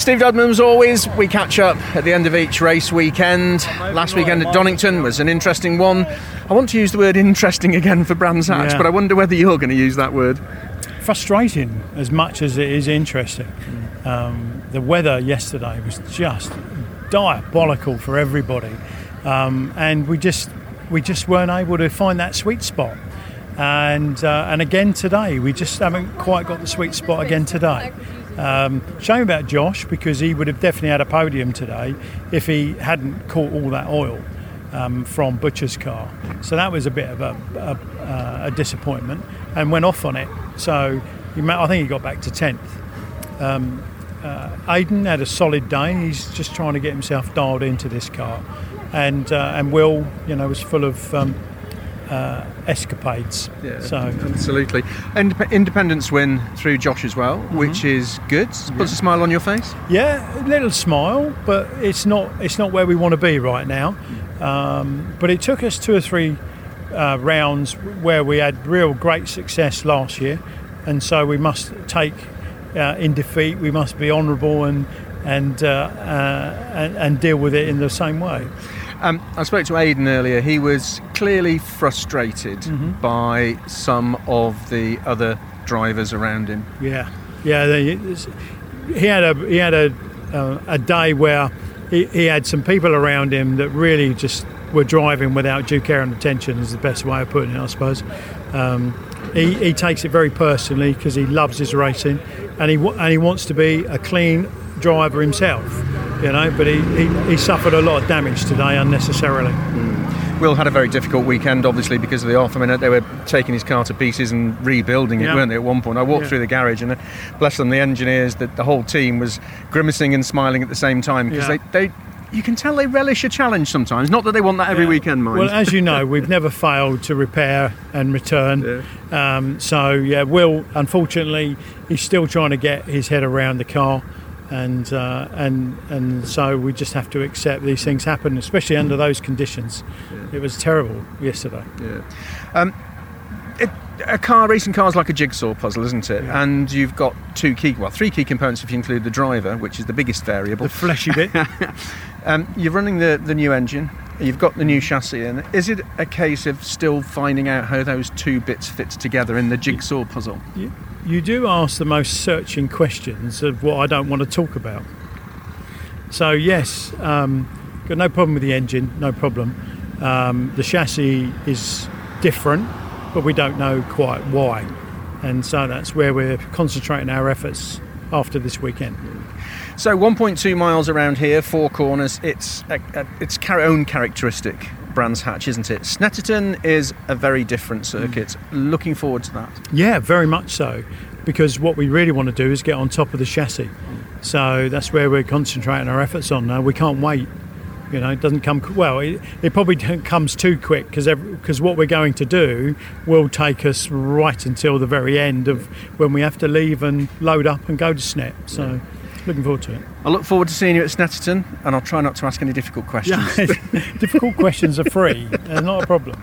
Steve Dudman, as always, we catch up at the end of each race weekend. Last weekend at Donington was an interesting one. I want to use the word interesting again for Brands Hatch, Yeah. but I wonder whether you're going to use that word. frustrating as much as it is interesting. Um, the weather yesterday was just diabolical for everybody, um, and we just we just weren't able to find that sweet spot. And uh, and again today, we just haven't quite got the sweet spot again today. Um, shame about Josh because he would have definitely had a podium today if he hadn't caught all that oil um, from Butcher's car. So that was a bit of a, a, a disappointment and went off on it. So I think he got back to 10th. Um, uh, Aiden had a solid day. He's just trying to get himself dialed into this car. And, uh, and Will, you know, was full of um, uh, escapades. So absolutely. Indep- Independence win through Josh as well, which is good. Puts a smile on your face. Yeah, a little smile, but it's not it's not where we want to be right now. Um, but it took us two or three uh, rounds where we had real great success last year, and so we must take uh, in defeat. We must be honourable and and, uh, uh, and and deal with it in the same way. Um, I spoke to Aiden earlier. He was clearly frustrated Mm-hmm. by some of the other drivers around him. Yeah, yeah. They, he had a he had a uh, a day where he, he had some people around him that really just were driving without due care and attention. Is the best way of putting it, I suppose. Um, he, he takes it very personally because he loves his racing, and he and he wants to be a clean driver himself. You know, but he, he, he suffered a lot of damage today unnecessarily. Will had a very difficult weekend, obviously, because of the off. I mean, they were taking his car to pieces and rebuilding it, Yeah. weren't they, at one point? I walked Yeah. through the garage and, uh, bless them, the engineers, the, the whole team was grimacing and smiling at the same time because Yeah. they, they, you can tell they relish a challenge sometimes. Not that they want that every Yeah. weekend, mind. Well, as you know, we've never failed to repair and return. Um, so yeah, Will, unfortunately, he's still trying to get his head around the car, and uh, and and so we just have to accept these things happen, especially under those conditions. It was terrible yesterday. it, a car racing car is like a jigsaw puzzle, isn't it? And you've got two key, well, three key components if you include the driver, which is the biggest variable. The fleshy bit. Um, you're running the, the new engine. You've got the new chassis in. Is it a case of still finding out how those two bits fit together in the jigsaw puzzle? you, you do ask the most searching questions of what I don't want to talk about. So yes, um, got no problem with the engine, no problem. Um, the chassis is different, but we don't know quite why, and so that's where we're concentrating our efforts after this weekend. So 1.2 miles around here, four corners. It's a, a, its own characteristic. Brands Hatch, isn't it? Snetterton is a very different circuit. Looking forward to that. Yeah, very much so, because what we really want to do is get on top of the chassis. So that's where we're concentrating our efforts on now. We can't wait. You know, it doesn't come well. It, it probably comes too quick because because what we're going to do will take us right until the very end of when we have to leave and load up and go to Snet. So, looking forward to it. I look forward to seeing you at Snetterton, and I'll try not to ask any difficult questions. Yeah. Difficult questions are free. They're not a problem.